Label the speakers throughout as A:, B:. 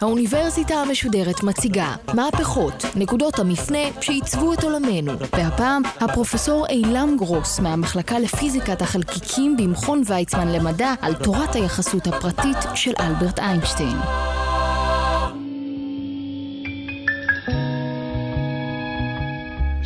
A: האוניברסיטה המשודרת מציגה מהפכות, נקודות המפנה שעיצבו את עולמנו. והפעם, הפרופסור אילם גרוס מהמחלקה לפיזיקת החלקיקים במכון ויצמן למדע על תורת היחסות הפרטית של אלברט איינשטיין.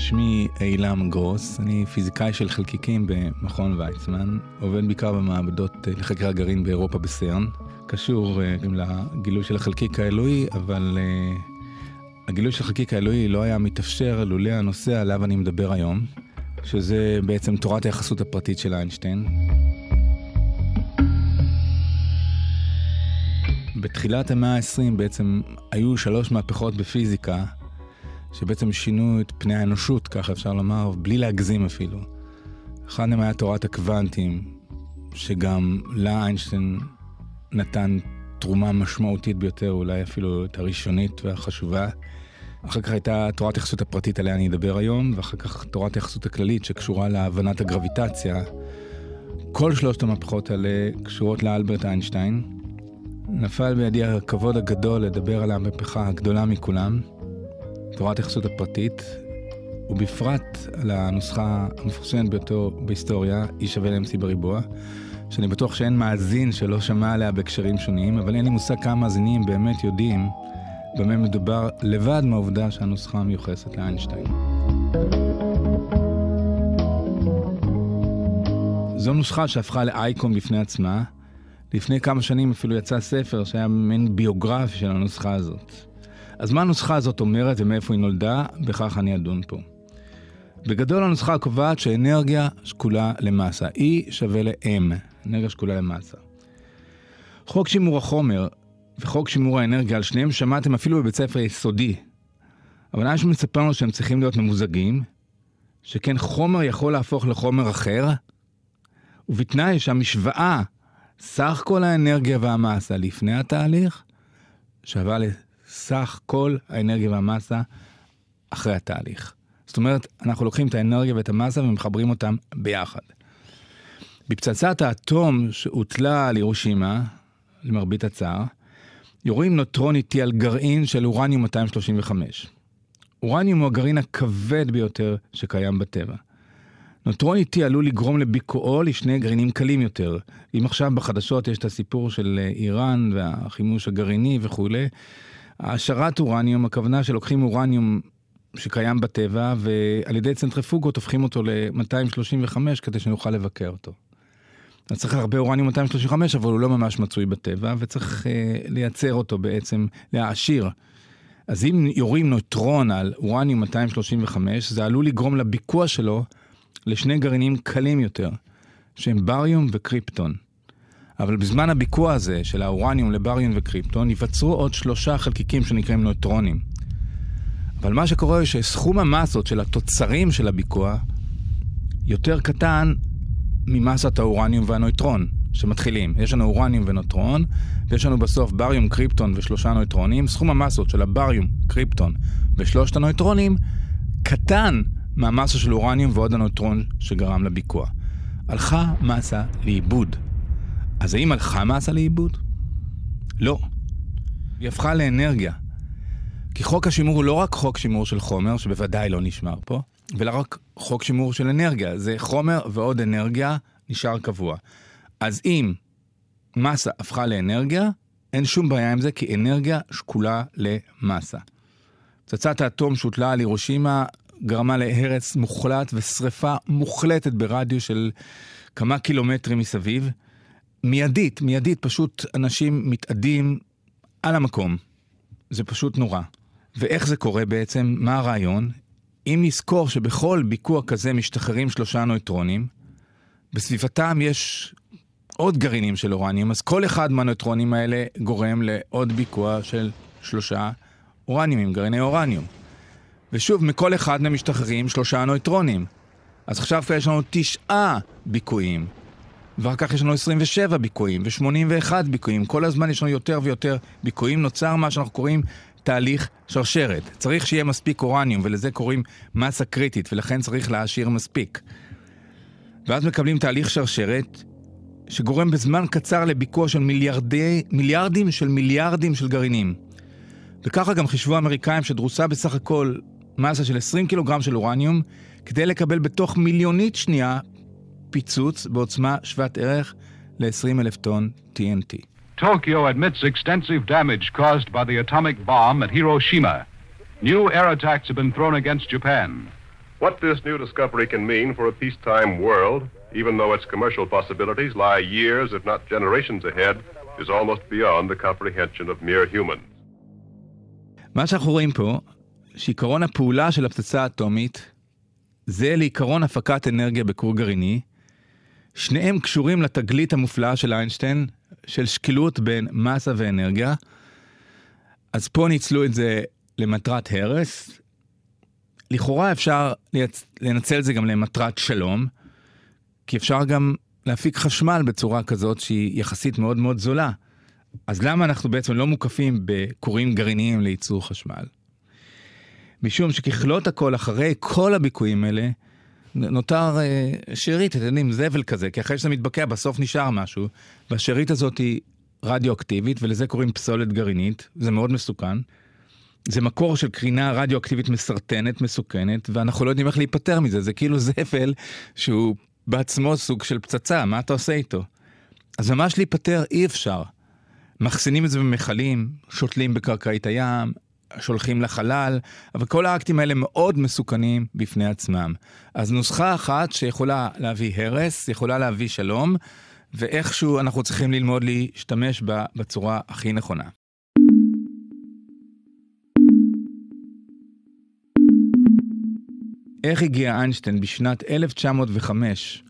B: שמי אילם גרוס, אני פיזיקאי של חלקיקים במכון ויצמן, עובד בעיקר במעבדות לחקר הגרעין באירופה בסרן. קשור uh, לגילוי של החלקיק האלוהי, אבל uh, הגילוי של החלקיק האלוהי לא היה מתאפשר לולא הנושא עליו אני מדבר היום, שזה בעצם תורת היחסות הפרטית של איינשטיין. בתחילת המאה ה-20 בעצם היו שלוש מהפכות בפיזיקה, שבעצם שינו את פני האנושות, ככה אפשר לומר, בלי להגזים אפילו. אחד מהם היה תורת הקוונטים, שגם לה איינשטיין נתן תרומה משמעותית ביותר, אולי אפילו את הראשונית והחשובה. אחר כך הייתה תורת היחסות הפרטית עליה אני אדבר היום, ואחר כך תורת היחסות הכללית שקשורה להבנת הגרביטציה. כל שלושת המהפכות האלה קשורות לאלברט איינשטיין. נפל בידי הכבוד הגדול לדבר על המהפכה הגדולה מכולם, תורת היחסות הפרטית, ובפרט על הנוסחה המפורסמת ביותר בהיסטוריה, E שווה ל-MC בריבוע. שאני בטוח שאין מאזין שלא שמע עליה בהקשרים שונים, אבל אין לי מושג כמה מאזינים באמת יודעים במה מדובר לבד מהעובדה שהנוסחה מיוחסת לאיינשטיין. זו נוסחה שהפכה לאייקון בפני עצמה. לפני כמה שנים אפילו יצא ספר שהיה מין ביוגרפי של הנוסחה הזאת. אז מה הנוסחה הזאת אומרת ומאיפה היא נולדה? בכך אני אדון פה. בגדול הנוסחה קובעת שאנרגיה שקולה למסה. E שווה ל-M, אנרגיה שקולה למסה. חוק שימור החומר וחוק שימור האנרגיה, על שניהם שמעתם אפילו בבית ספר יסודי. אבל אנשים מספר לנו שהם צריכים להיות ממוזגים, שכן חומר יכול להפוך לחומר אחר, ובתנאי שהמשוואה, סך כל האנרגיה והמסה לפני התהליך, שווה לסך כל האנרגיה והמסה אחרי התהליך. זאת אומרת, אנחנו לוקחים את האנרגיה ואת המסה ומחברים אותם ביחד. בפצצת האטום שהוטלה על ירושימה, למרבית הצער, יורים נוטרון איטי על גרעין של אורניום 235. אורניום הוא הגרעין הכבד ביותר שקיים בטבע. נוטרון איטי עלול לגרום לביקועו לשני גרעינים קלים יותר. אם עכשיו בחדשות יש את הסיפור של איראן והחימוש הגרעיני וכולי, העשרת אורניום, הכוונה שלוקחים אורניום שקיים בטבע, ועל ידי צנטריפוגות הופכים אותו ל-235 כדי שנוכל לבקר אותו. אז צריך הרבה אורניום 235, אבל הוא לא ממש מצוי בטבע, וצריך אה, לייצר אותו בעצם, להעשיר. אז אם יורים נוטרון על אורניום 235, זה עלול לגרום לביקוע שלו לשני גרעינים קלים יותר, שהם בריום וקריפטון. אבל בזמן הביקוע הזה של האורניום לבריום וקריפטון, ייווצרו עוד שלושה חלקיקים שנקראים נוטרונים. אבל מה שקורה הוא שסכום המסות של התוצרים של הביקוע יותר קטן ממסת האורניום והנויטרון שמתחילים. יש לנו אורניום ונוטרון, ויש לנו בסוף בריום, קריפטון ושלושה נויטרונים. סכום המסות של הבריום, קריפטון ושלושת הנויטרונים קטן מהמסה של אורניום ועוד הנויטרון שגרם לביקוע. הלכה מסה לאיבוד. אז האם הלכה מסה לאיבוד? לא. היא הפכה לאנרגיה. כי חוק השימור הוא לא רק חוק שימור של חומר, שבוודאי לא נשמר פה, ולא רק חוק שימור של אנרגיה, זה חומר ועוד אנרגיה נשאר קבוע. אז אם מסה הפכה לאנרגיה, אין שום בעיה עם זה, כי אנרגיה שקולה למסה. פצצת האטום שהוטלה על הירושימה גרמה להרס מוחלט ושריפה מוחלטת ברדיוס של כמה קילומטרים מסביב. מיידית, מיידית, פשוט אנשים מתאדים על המקום. זה פשוט נורא. ואיך זה קורה בעצם? מה הרעיון? אם נזכור שבכל ביקוע כזה משתחררים שלושה נויטרונים, בסביבתם יש עוד גרעינים של אורניום, אז כל אחד מהנויטרונים האלה גורם לעוד ביקוע של שלושה אורניומים, גרעיני אורניום. ושוב, מכל אחד מהם משתחררים שלושה נויטרונים. אז עכשיו יש לנו תשעה ביקועים. ואחר כך יש לנו 27 ביקויים ו-81 ביקויים. כל הזמן יש לנו יותר ויותר ביקויים. נוצר מה שאנחנו קוראים תהליך שרשרת. צריך שיהיה מספיק אורניום, ולזה קוראים מסה קריטית, ולכן צריך להעשיר מספיק. ואז מקבלים תהליך שרשרת שגורם בזמן קצר לביקוע של מיליארדי, מיליארדים של מיליארדים של גרעינים. וככה גם חישבו האמריקאים שדרוסה בסך הכל מסה של 20 קילוגרם של אורניום, כדי לקבל בתוך מיליונית שנייה פיצוץ בעוצמה שוות ערך ל-20 אלף טון TNT.
C: Tokyo admits extensive damage caused by the atomic bomb at Hiroshima. New air attacks have been thrown against Japan.
D: What this new discovery can mean for a peacetime world, even though its commercial possibilities lie years, if not generations ahead, is almost beyond the comprehension of mere humans.
B: מה שאנחנו רואים פה, שעיקרון הפעולה של הפצצה האטומית זה לעיקרון הפקת אנרגיה בכור גרעיני. שניהם קשורים לתגלית המופלאה של איינשטיין, של שקילות בין מסה ואנרגיה. אז פה ניצלו את זה למטרת הרס. לכאורה אפשר לייצ... לנצל את זה גם למטרת שלום, כי אפשר גם להפיק חשמל בצורה כזאת שהיא יחסית מאוד מאוד זולה. אז למה אנחנו בעצם לא מוקפים בכורים גרעיניים לייצור חשמל? משום שככלות הכל, אחרי כל הביקויים האלה, נותר אה, שארית, אתם יודעים, זבל כזה, כי אחרי שזה מתבקע בסוף נשאר משהו, והשארית הזאת היא רדיואקטיבית, ולזה קוראים פסולת גרעינית, זה מאוד מסוכן. זה מקור של קרינה רדיואקטיבית מסרטנת, מסוכנת, ואנחנו לא יודעים איך להיפטר מזה, זה כאילו זבל שהוא בעצמו סוג של פצצה, מה אתה עושה איתו? אז ממש להיפטר אי אפשר. מחסינים את זה במכלים, שותלים בקרקעית הים, שולחים לחלל, אבל כל האקטים האלה מאוד מסוכנים בפני עצמם. אז נוסחה אחת שיכולה להביא הרס, יכולה להביא שלום, ואיכשהו אנחנו צריכים ללמוד להשתמש בה בצורה הכי נכונה. איך הגיע איינשטיין בשנת 1905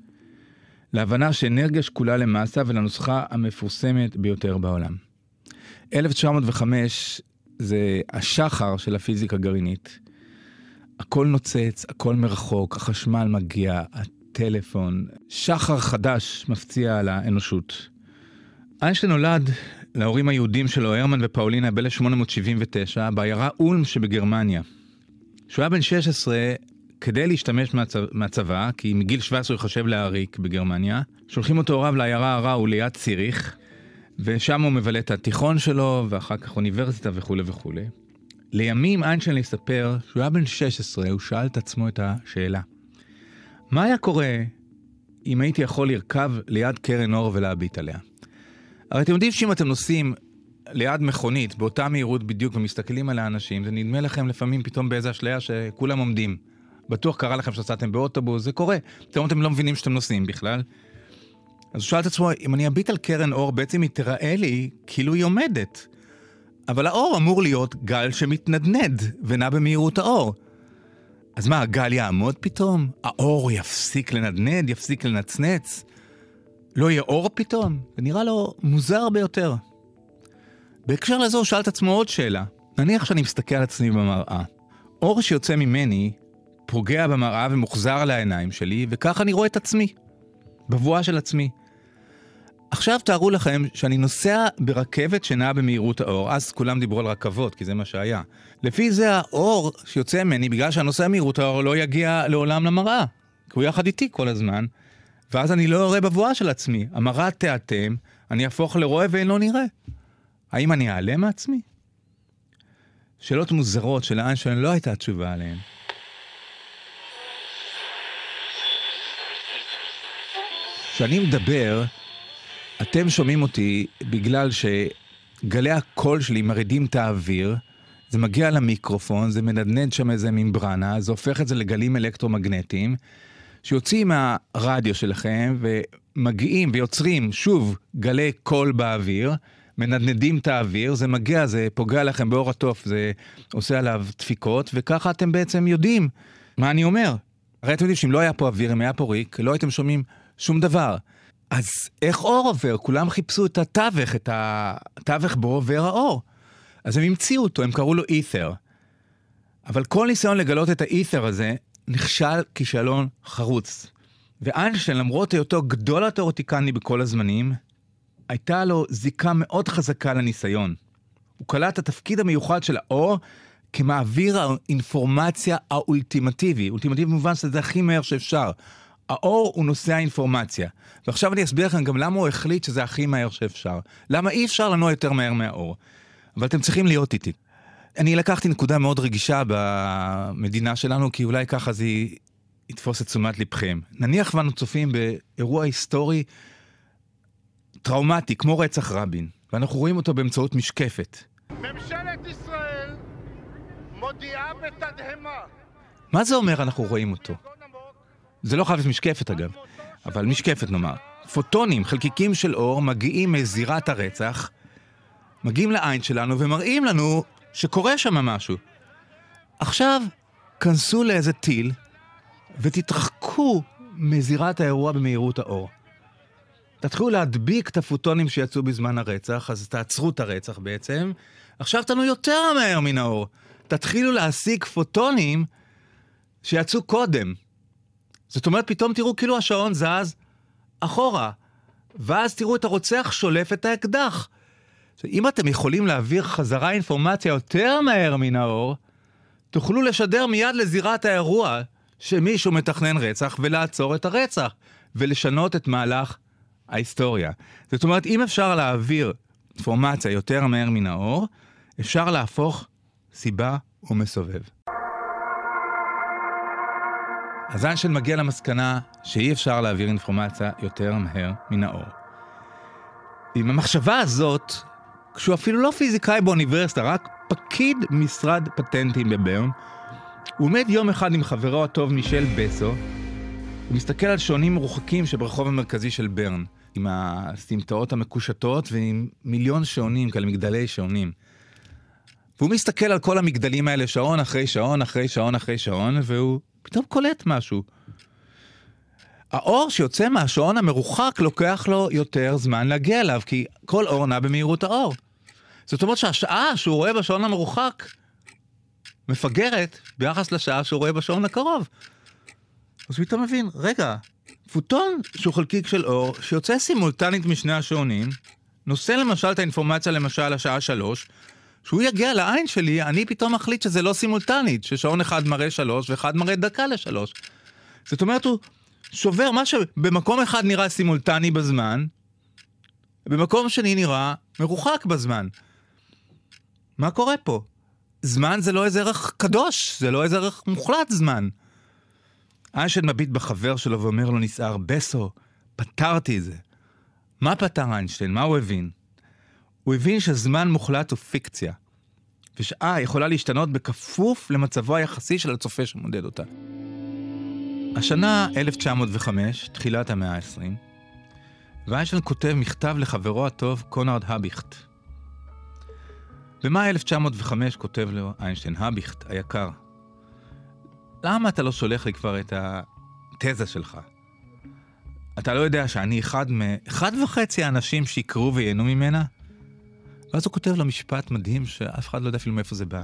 B: להבנה שאנרגיה שקולה למסה ולנוסחה המפורסמת ביותר בעולם? 1905 זה השחר של הפיזיקה הגרעינית. הכל נוצץ, הכל מרחוק, החשמל מגיע, הטלפון, שחר חדש מפציע על האנושות. איינשטיין נולד להורים היהודים שלו, הרמן ופאולינה, ב-1879, בעיירה אולם שבגרמניה. כשהוא היה בן 16, כדי להשתמש מהצבא, מהצבא, כי מגיל 17 הוא חושב להעריק בגרמניה, שולחים אותו הוריו לעיירה הראו ליד ציריך, ושם הוא מבלה את התיכון שלו, ואחר כך אוניברסיטה וכולי וכולי. לימים איינשטיין יספר שהוא היה בן 16, הוא שאל את עצמו את השאלה. מה היה קורה אם הייתי יכול לרכב ליד קרן אור ולהביט עליה? הרי אתם יודעים שאם אתם נוסעים ליד מכונית באותה מהירות בדיוק ומסתכלים על האנשים, זה נדמה לכם לפעמים פתאום באיזה אשליה שכולם עומדים. בטוח קרה לכם שנסעתם באוטובוס, זה קורה. פתאום אתם לא מבינים שאתם נוסעים בכלל. אז הוא שאל את עצמו, אם אני אביט על קרן אור, בעצם היא תראה לי כאילו היא עומדת. אבל האור אמור להיות גל שמתנדנד ונע במהירות האור. אז מה, הגל יעמוד פתאום? האור יפסיק לנדנד, יפסיק לנצנץ? לא יהיה אור פתאום? זה נראה לו מוזר ביותר. בהקשר לזה הוא שאל את עצמו עוד שאלה. נניח שאני מסתכל על עצמי במראה. אור שיוצא ממני פוגע במראה ומוחזר לעיניים שלי, וכך אני רואה את עצמי. בבואה של עצמי. עכשיו תארו לכם שאני נוסע ברכבת שנעה במהירות האור, אז כולם דיברו על רכבות, כי זה מה שהיה. לפי זה האור שיוצא ממני, בגלל שהנוסע במהירות האור לא יגיע לעולם למראה, כי הוא יחד איתי כל הזמן, ואז אני לא אראה בבואה של עצמי. המראה תיאטם, אני אהפוך לרועה ואינו נראה. האם אני אעלה מעצמי? שאלות מוזרות שלאיינשטיין לא הייתה תשובה עליהן. כשאני מדבר, אתם שומעים אותי בגלל שגלי הקול שלי מרעידים את האוויר, זה מגיע למיקרופון, זה מנדנד שם איזה ממברנה, זה הופך את זה לגלים אלקטרומגנטיים, שיוצאים מהרדיו שלכם ומגיעים ויוצרים שוב גלי קול באוויר, מנדנדים את האוויר, זה מגיע, זה פוגע לכם באור התוף, זה עושה עליו דפיקות, וככה אתם בעצם יודעים מה אני אומר. הרי אתם יודעים שאם לא היה פה אוויר, אם היה פה ריק, לא הייתם שומעים שום דבר. אז איך אור עובר? כולם חיפשו את התווך, את התווך בו עובר האור. אז הם המציאו אותו, הם קראו לו אית'ר. אבל כל ניסיון לגלות את האית'ר הזה נכשל כישלון חרוץ. ואיינשטיין, למרות היותו גדול התיאורטיקני בכל הזמנים, הייתה לו זיקה מאוד חזקה לניסיון. הוא קלט את התפקיד המיוחד של האור כמעביר האינפורמציה האולטימטיבי. אולטימטיבי במובן שזה הכי מהר שאפשר. האור הוא נושא האינפורמציה. ועכשיו אני אסביר לכם גם למה הוא החליט שזה הכי מהר שאפשר. למה אי אפשר לנוע יותר מהר מהאור. אבל אתם צריכים להיות איתי. אני לקחתי נקודה מאוד רגישה במדינה שלנו, כי אולי ככה זה יתפוס את תשומת לבכם. נניח ואנו צופים באירוע היסטורי טראומטי, כמו רצח רבין, ואנחנו רואים אותו באמצעות משקפת.
E: ממשלת ישראל מודיעה בתדהמה
B: מה זה אומר אנחנו רואים אותו? זה לא חייב להיות משקפת אגב, אבל משקפת נאמר. פוטונים, חלקיקים של אור, מגיעים מזירת הרצח, מגיעים לעין שלנו ומראים לנו שקורה שם משהו. עכשיו, כנסו לאיזה טיל ותתרחקו מזירת האירוע במהירות האור. תתחילו להדביק את הפוטונים שיצאו בזמן הרצח, אז תעצרו את הרצח בעצם. עכשיו תנו יותר מהר מן האור. תתחילו להשיג פוטונים שיצאו קודם. זאת אומרת, פתאום תראו כאילו השעון זז אחורה, ואז תראו את הרוצח שולף את האקדח. אם אתם יכולים להעביר חזרה אינפורמציה יותר מהר מן האור, תוכלו לשדר מיד לזירת האירוע שמישהו מתכנן רצח ולעצור את הרצח, ולשנות את מהלך ההיסטוריה. זאת אומרת, אם אפשר להעביר אינפורמציה יותר מהר מן האור, אפשר להפוך סיבה ומסובב. אז איינשטיין מגיע למסקנה שאי אפשר להעביר אינפורמציה יותר מהר מן האור. עם המחשבה הזאת, כשהוא אפילו לא פיזיקאי באוניברסיטה, רק פקיד משרד פטנטים בברן, הוא עומד יום אחד עם חברו הטוב מישל בסו, הוא מסתכל על שעונים מרוחקים שברחוב המרכזי של ברן, עם הסמטאות המקושטות ועם מיליון שעונים, כאלה מגדלי שעונים. והוא מסתכל על כל המגדלים האלה שעון אחרי שעון אחרי שעון אחרי שעון, והוא פתאום קולט משהו. האור שיוצא מהשעון המרוחק לוקח לו יותר זמן להגיע אליו, כי כל אור נע במהירות האור. זאת אומרת שהשעה שהוא רואה בשעון המרוחק מפגרת ביחס לשעה שהוא רואה בשעון הקרוב. אז פתאום מבין, רגע, פוטון שהוא חלקיק של אור, שיוצא סימולטנית משני השעונים, נושא למשל את האינפורמציה למשל לשעה שלוש, כשהוא יגיע לעין שלי, אני פתאום מחליט שזה לא סימולטנית, ששעון אחד מראה שלוש ואחד מראה דקה לשלוש. זאת אומרת, הוא שובר מה שבמקום אחד נראה סימולטני בזמן, במקום שני נראה מרוחק בזמן. מה קורה פה? זמן זה לא איזה ערך קדוש, זה לא איזה ערך מוחלט זמן. איינשטיין מביט בחבר שלו ואומר לו נסער, בסו, פתרתי את זה. מה פתר איינשטיין? מה הוא הבין? הוא הבין שזמן מוחלט הוא פיקציה, ושעה יכולה להשתנות בכפוף למצבו היחסי של הצופה שמודד אותה. השנה 1905, תחילת המאה ה-20, ואיינשטיין כותב מכתב לחברו הטוב קונרד הביכט. במאי 1905 כותב לו איינשטיין, הביכט, היקר, למה אתה לא שולח לי כבר את התזה שלך? אתה לא יודע שאני אחד מאחד וחצי האנשים שיקראו וייהנו ממנה? ואז הוא כותב לו משפט מדהים שאף אחד לא יודע אפילו מאיפה זה בא.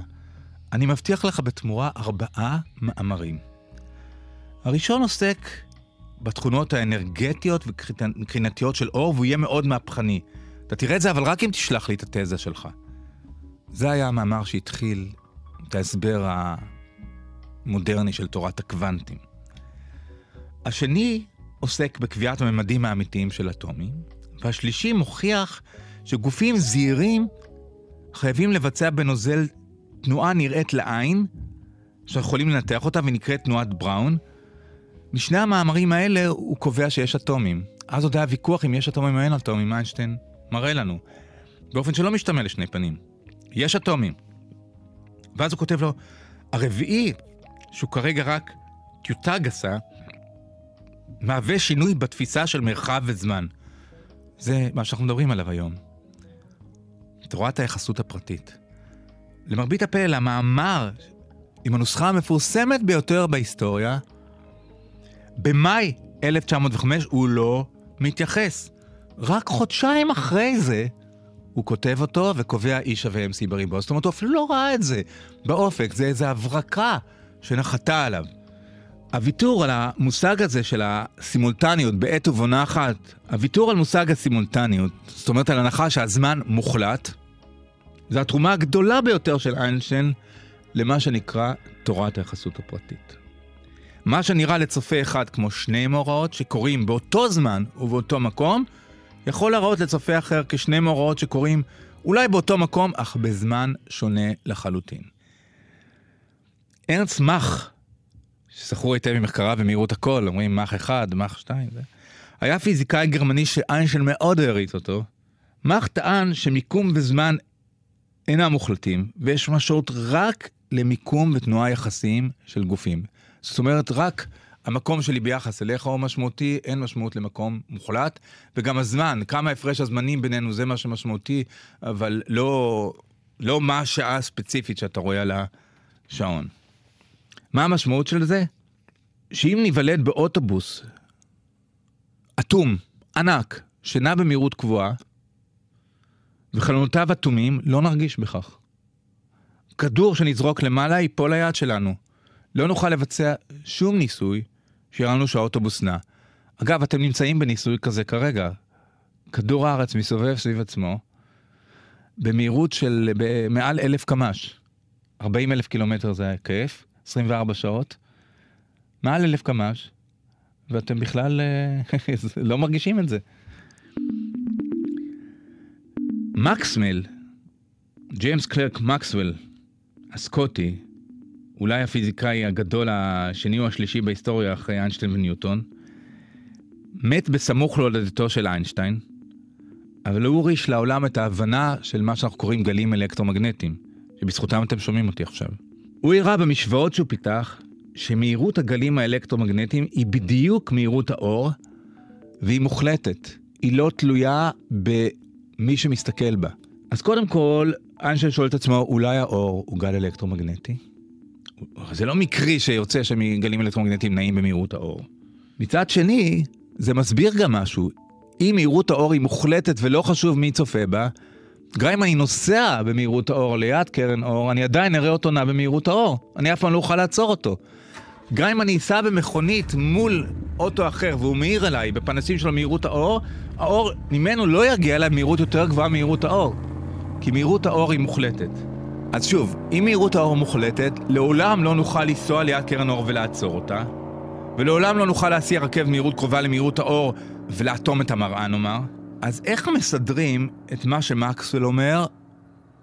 B: אני מבטיח לך בתמורה ארבעה מאמרים. הראשון עוסק בתכונות האנרגטיות וקרינתיות של אור, והוא יהיה מאוד מהפכני. אתה תראה את זה, אבל רק אם תשלח לי את התזה שלך. זה היה המאמר שהתחיל את ההסבר המודרני של תורת הקוונטים. השני עוסק בקביעת הממדים האמיתיים של אטומים, והשלישי מוכיח שגופים זעירים חייבים לבצע בנוזל תנועה נראית לעין, שאנחנו יכולים לנתח אותה ונקראת תנועת בראון. משני המאמרים האלה הוא קובע שיש אטומים. אז עוד היה ויכוח אם יש אטומים או אין אטומים, איינשטיין מראה לנו. באופן שלא משתמע לשני פנים. יש אטומים. ואז הוא כותב לו, הרביעי, שהוא כרגע רק טיוטה גסה, מהווה שינוי בתפיסה של מרחב וזמן. זה מה שאנחנו מדברים עליו היום. תורת היחסות הפרטית. למרבית הפלא, המאמר עם הנוסחה המפורסמת ביותר בהיסטוריה, במאי 1905 הוא לא מתייחס. רק חודשיים אחרי זה, הוא כותב אותו וקובע E שווה MC בריבוע. זאת אומרת, הוא אפילו לא ראה את זה באופק, זה איזו הברקה שנחתה עליו. הוויתור על המושג הזה של הסימולטניות בעת ובעונה אחת, הוויתור על מושג הסימולטניות, זאת אומרת על הנחה שהזמן מוחלט, זה התרומה הגדולה ביותר של איינשטיין למה שנקרא תורת היחסות הפרטית. מה שנראה לצופה אחד כמו שני מאורעות שקורים באותו זמן ובאותו מקום, יכול להראות לצופה אחר כשני מאורעות שקורים אולי באותו מקום, אך בזמן שונה לחלוטין. ארנס מאך, שזכור היטב ממחקריו במהירות הכל, אומרים מאך אחד, מאך שתיים, זה... היה פיזיקאי גרמני שאיינשטיין מאוד העריץ אותו. מאך טען שמיקום וזמן אינם מוחלטים, ויש משמעות רק למיקום ותנועה יחסיים של גופים. זאת אומרת, רק המקום שלי ביחס אליך הוא משמעותי, אין משמעות למקום מוחלט, וגם הזמן, כמה הפרש הזמנים בינינו, זה מה שמשמעותי, אבל לא, לא מה השעה הספציפית שאתה רואה על השעון. מה המשמעות של זה? שאם ניוולד באוטובוס אטום, ענק, שנע במהירות קבועה, וחלונותיו אטומים, לא נרגיש בכך. כדור שנזרוק למעלה ייפול ליד שלנו. לא נוכל לבצע שום ניסוי שיראה לנו שהאוטובוס נע. אגב, אתם נמצאים בניסוי כזה כרגע. כדור הארץ מסתובב סביב עצמו במהירות של מעל אלף קמ"ש. 40 אלף קילומטר זה כיף, 24 שעות. מעל אלף קמ"ש, ואתם בכלל אה, לא מרגישים את זה. מקסמל, ג'יימס קלרק מקסוול, הסקוטי, אולי הפיזיקאי הגדול השני או השלישי בהיסטוריה אחרי איינשטיין וניוטון, מת בסמוך להולדתו של איינשטיין, אבל הוא הוריש לעולם את ההבנה של מה שאנחנו קוראים גלים אלקטרומגנטיים, שבזכותם אתם שומעים אותי עכשיו. הוא הראה במשוואות שהוא פיתח, שמהירות הגלים האלקטרומגנטיים היא בדיוק מהירות האור, והיא מוחלטת. היא לא תלויה במי שמסתכל בה. אז קודם כל, איינשטיין שואל את עצמו, אולי האור הוא גל אלקטרומגנטי? זה לא מקרי שיוצא שגלים אלקטרומגנטיים נעים במהירות האור. מצד שני, זה מסביר גם משהו. אם מהירות האור היא מוחלטת ולא חשוב מי צופה בה, גם אם אני נוסע במהירות האור ליד קרן אור, אני עדיין אראה אותו נע במהירות האור. אני אף פעם לא אוכל לעצור אותו. גם אם אני אסע במכונית מול אוטו אחר והוא מאיר אליי בפנסים של מהירות האור, האור ממנו לא יגיע אליי במהירות יותר גבוהה ממהירות האור. כי מהירות האור היא מוחלטת. אז שוב, אם מהירות האור מוחלטת, לעולם לא נוכל לנסוע ליד קרן אור ולעצור אותה, ולעולם לא נוכל להסיע רכב מהירות קרובה למהירות האור ולאטום את המראה נאמר. אז איך מסדרים את מה שמקסוול אומר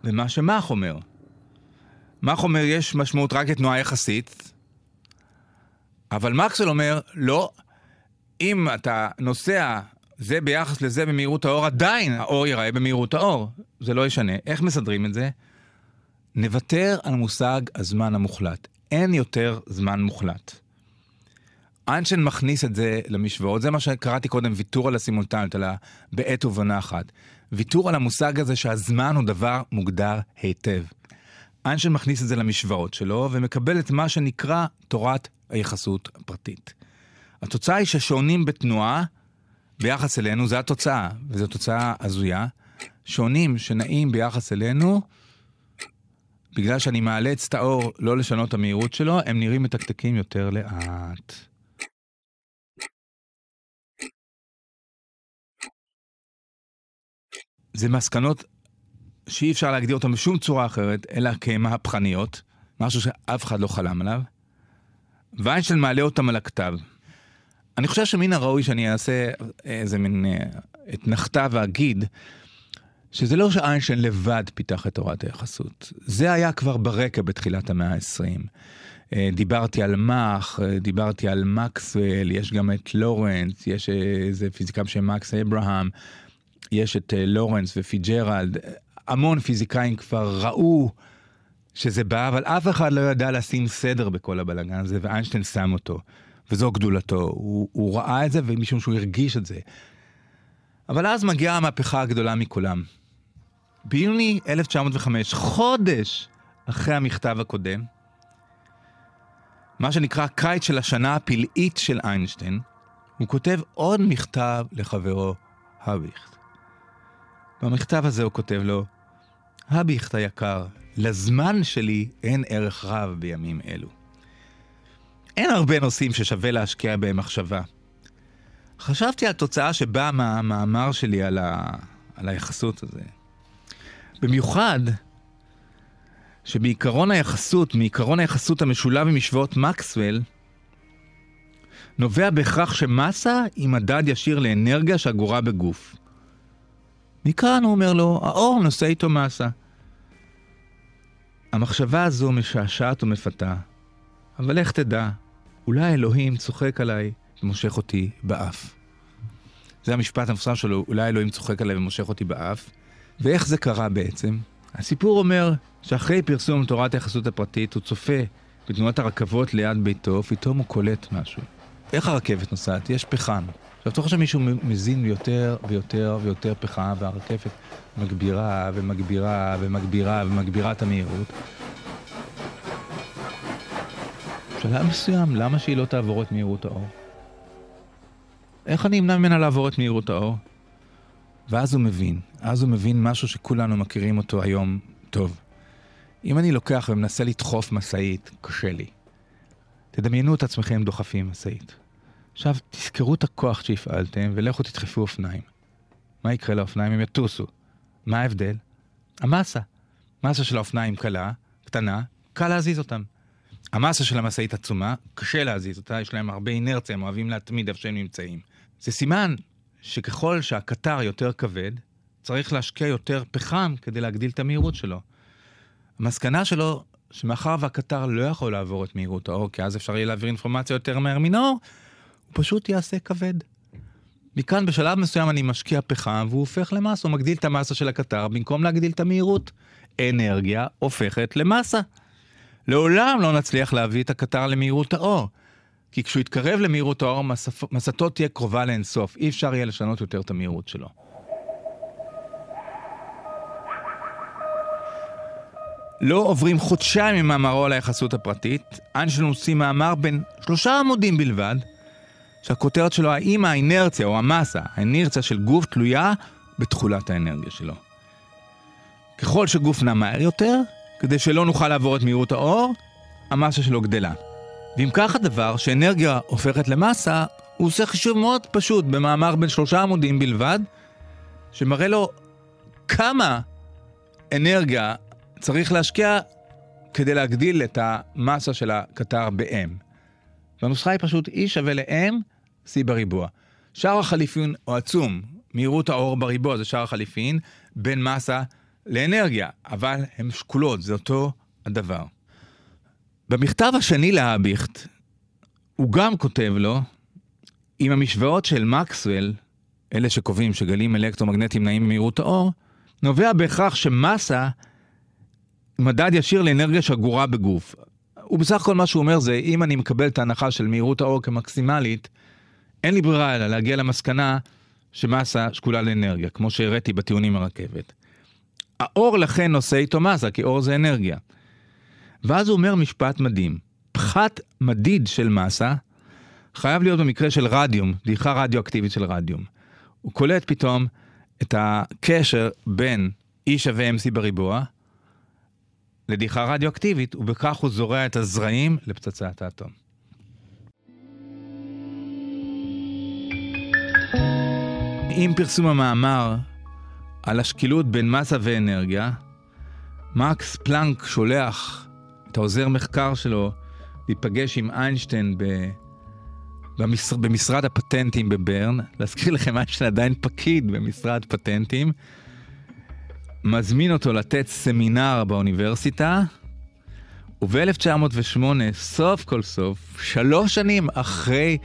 B: ומה שמאך אומר? מאך אומר יש משמעות רק לתנועה יחסית, אבל מקסוול אומר, לא, אם אתה נוסע זה ביחס לזה במהירות האור, עדיין האור ייראה במהירות האור. זה לא ישנה. איך מסדרים את זה? נוותר על מושג הזמן המוחלט. אין יותר זמן מוחלט. איינשטיין מכניס את זה למשוואות, זה מה שקראתי קודם, ויתור על הסימולטניות, על הבעת ובעונה אחת. ויתור על המושג הזה שהזמן הוא דבר מוגדר היטב. איינשטיין מכניס את זה למשוואות שלו, ומקבל את מה שנקרא תורת היחסות הפרטית. התוצאה היא ששעונים בתנועה ביחס אלינו, זה התוצאה, וזו תוצאה הזויה. שעונים שנעים ביחס אלינו, בגלל שאני מאלץ את האור לא לשנות את המהירות שלו, הם נראים מתקתקים יותר לאט. זה מסקנות שאי אפשר להגדיר אותן בשום צורה אחרת, אלא כמהפכניות, משהו שאף אחד לא חלם עליו. ויינשטיין מעלה אותם על הכתב. אני חושב שמן הראוי שאני אעשה איזה מין אה, אתנחתה ואגיד שזה לא שאיינשטיין לבד פיתח את תורת היחסות. זה היה כבר ברקע בתחילת המאה ה-20. אה, דיברתי על מאך, אה, דיברתי על מקסוול, יש גם את לורנס, יש איזה פיזיקה בשם מקס אברהם, יש את לורנס ופיג'רלד, המון פיזיקאים כבר ראו שזה בא, אבל אף אחד לא ידע לשים סדר בכל הבלאגן הזה, ואיינשטיין שם אותו. וזו גדולתו. הוא, הוא ראה את זה ומשום שהוא הרגיש את זה. אבל אז מגיעה המהפכה הגדולה מכולם. ביוני 1905, חודש אחרי המכתב הקודם, מה שנקרא קיץ של השנה הפלאית של איינשטיין, הוא כותב עוד מכתב לחברו הביכט. במכתב הזה הוא כותב לו, הביכט היקר, לזמן שלי אין ערך רב בימים אלו. אין הרבה נושאים ששווה להשקיע בהם מחשבה. חשבתי על תוצאה שבאה מהמאמר שלי על, ה... על היחסות הזה. במיוחד שבעיקרון היחסות, מעיקרון היחסות המשולב עם משוואות מקסוול, נובע בהכרח שמסה היא מדד ישיר לאנרגיה שאגורה בגוף. מכאן הוא אומר לו, האור נושא איתו מסה. המחשבה הזו משעשעת ומפתה, אבל איך תדע, אולי אלוהים צוחק עליי ומושך אותי באף. זה המשפט המפורסם שלו, אולי אלוהים צוחק עליי ומושך אותי באף. ואיך זה קרה בעצם? הסיפור אומר שאחרי פרסום תורת היחסות הפרטית, הוא צופה בתנועת הרכבות ליד ביתו, פתאום הוא קולט משהו. איך הרכבת נוסעת? יש פחם. עכשיו, תוך שמישהו מזין יותר ויותר ויותר פחם, והרכבת מגבירה ומגבירה ומגבירה ומגבירה את המהירות. בשלב מסוים, למה שהיא לא תעבור את מהירות האור? איך אני אמנע ממנה לעבור את מהירות האור? ואז הוא מבין, אז הוא מבין משהו שכולנו מכירים אותו היום טוב. אם אני לוקח ומנסה לדחוף משאית, קשה לי. תדמיינו את עצמכם דוחפים משאית. עכשיו, תזכרו את הכוח שהפעלתם ולכו תדחפו אופניים. מה יקרה לאופניים? הם יטוסו. מה ההבדל? המסה. מסה של האופניים קלה, קטנה, קל להזיז אותם. המסה של המשאית עצומה, קשה להזיז אותה, יש להם הרבה אינרציה, הם אוהבים להתמיד איפה שהם נמצאים. זה סימן שככל שהקטר יותר כבד, צריך להשקיע יותר פחם כדי להגדיל את המהירות שלו. המסקנה שלו, שמאחר והקטר לא יכול לעבור את מהירות האור, כי אז אפשר יהיה להעביר אינפורמציה יותר מהר מן האור, הוא פשוט יעשה כבד. מכאן בשלב מסוים אני משקיע פחם והוא הופך למסה, הוא מגדיל את המסה של הקטר במקום להגדיל את המהירות. אנרגיה הופכת למסה. לעולם לא נצליח להביא את הקטר למהירות האור. כי כשהוא יתקרב למהירות האור, מסתו תהיה קרובה לאינסוף. אי אפשר יהיה לשנות יותר את המהירות שלו. לא עוברים חודשיים ממאמרו על היחסות הפרטית, איינשטיין מוציא מאמר בין שלושה עמודים בלבד, שהכותרת שלו האם האינרציה או המסה, האינרציה של גוף תלויה בתכולת האנרגיה שלו. ככל שגוף נע מהר יותר, כדי שלא נוכל לעבור את מהירות האור, המסה שלו גדלה. ואם כך הדבר, שאנרגיה הופכת למסה, הוא עושה חישוב מאוד פשוט במאמר בין שלושה עמודים בלבד, שמראה לו כמה אנרגיה צריך להשקיע כדי להגדיל את המסה של הקטר ב-M. והנוסחה היא פשוט E שווה ל-M, C בריבוע. שער החליפין הוא עצום, מהירות האור בריבוע זה שער החליפין, בין מסה לאנרגיה, אבל הן שקולות, זה אותו הדבר. במכתב השני להאביכט, הוא גם כותב לו, עם המשוואות של מקסוול, אלה שקובעים שגלים אלקטרומגנטיים נעים ממהירות האור, נובע בהכרח שמסה מדד ישיר לאנרגיה שגורה בגוף. ובסך הכל מה שהוא אומר זה, אם אני מקבל את ההנחה של מהירות האור כמקסימלית, אין לי ברירה אלא להגיע למסקנה שמסה שקולה לאנרגיה, כמו שהראיתי בטיעונים הרכבת. האור לכן נושא איתו מסה, כי אור זה אנרגיה. ואז הוא אומר משפט מדהים, פחת מדיד של מסה חייב להיות במקרה של רדיום, דעיכה רדיואקטיבית של רדיום. הוא קולט פתאום את הקשר בין E שווה MC בריבוע לדעיכה רדיואקטיבית, ובכך הוא זורע את הזרעים לפצצת האטום. עם פרסום המאמר על השקילות בין מסה ואנרגיה, מקס פלנק שולח את העוזר מחקר שלו להיפגש עם איינשטיין ב... במשר... במשרד הפטנטים בברן. להזכיר לכם, איינשטיין עדיין פקיד במשרד פטנטים. מזמין אותו לתת סמינר באוניברסיטה, וב-1908, סוף כל סוף, שלוש שנים אחרי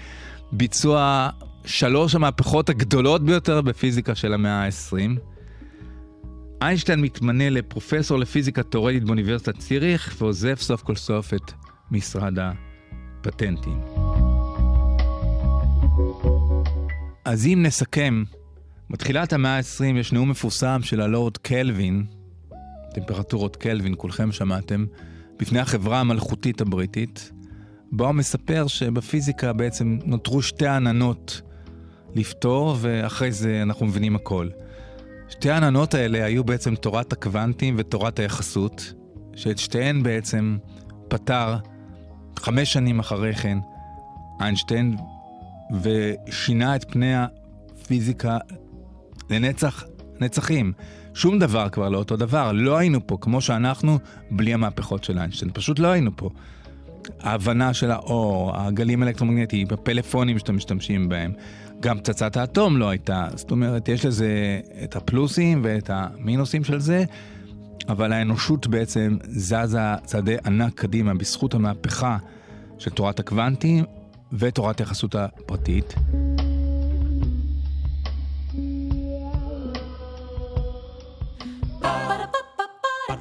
B: ביצוע שלוש המהפכות הגדולות ביותר בפיזיקה של המאה ה-20, איינשטיין מתמנה לפרופסור לפיזיקה תאורטית באוניברסיטת ציריך, ועוזב סוף כל סוף את משרד הפטנטים. אז אם נסכם, בתחילת המאה ה-20 יש נאום מפורסם של הלורד קלווין, טמפרטורות קלווין, כולכם שמעתם, בפני החברה המלכותית הבריטית, בו הוא מספר שבפיזיקה בעצם נותרו שתי עננות לפתור, ואחרי זה אנחנו מבינים הכל. שתי העננות האלה היו בעצם תורת הקוונטים ותורת היחסות, שאת שתיהן בעצם פתר חמש שנים אחרי כן, איינשטיין, ושינה את פני הפיזיקה לנצח, נצחים. שום דבר כבר לא אותו דבר. לא היינו פה כמו שאנחנו בלי המהפכות של איינשטיין. פשוט לא היינו פה. ההבנה של האור, הגלים האלקטרומגנטיים, הפלאפונים שאתם משתמשים בהם. גם פצצת האטום לא הייתה. זאת אומרת, יש לזה את הפלוסים ואת המינוסים של זה, אבל האנושות בעצם זזה צעדי ענק קדימה בזכות המהפכה של תורת הקוונטים ותורת היחסות הפרטית.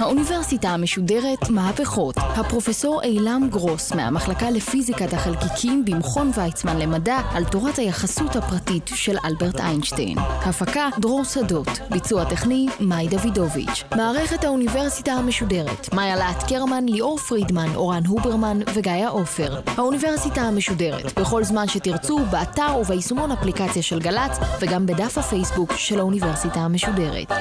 A: האוניברסיטה המשודרת מהפכות. הפרופסור אילם גרוס מהמחלקה לפיזיקת החלקיקים במכון ויצמן למדע על תורת היחסות הפרטית של אלברט איינשטיין. הפקה דרור שדות. ביצוע טכני מאי דוידוביץ'. מערכת האוניברסיטה המשודרת מאיה להט קרמן, ליאור פרידמן, אורן הוברמן וגיא עופר. האוניברסיטה המשודרת בכל זמן שתרצו, באתר וביישומון אפליקציה של גל"צ וגם בדף הפייסבוק של האוניברסיטה המשודרת.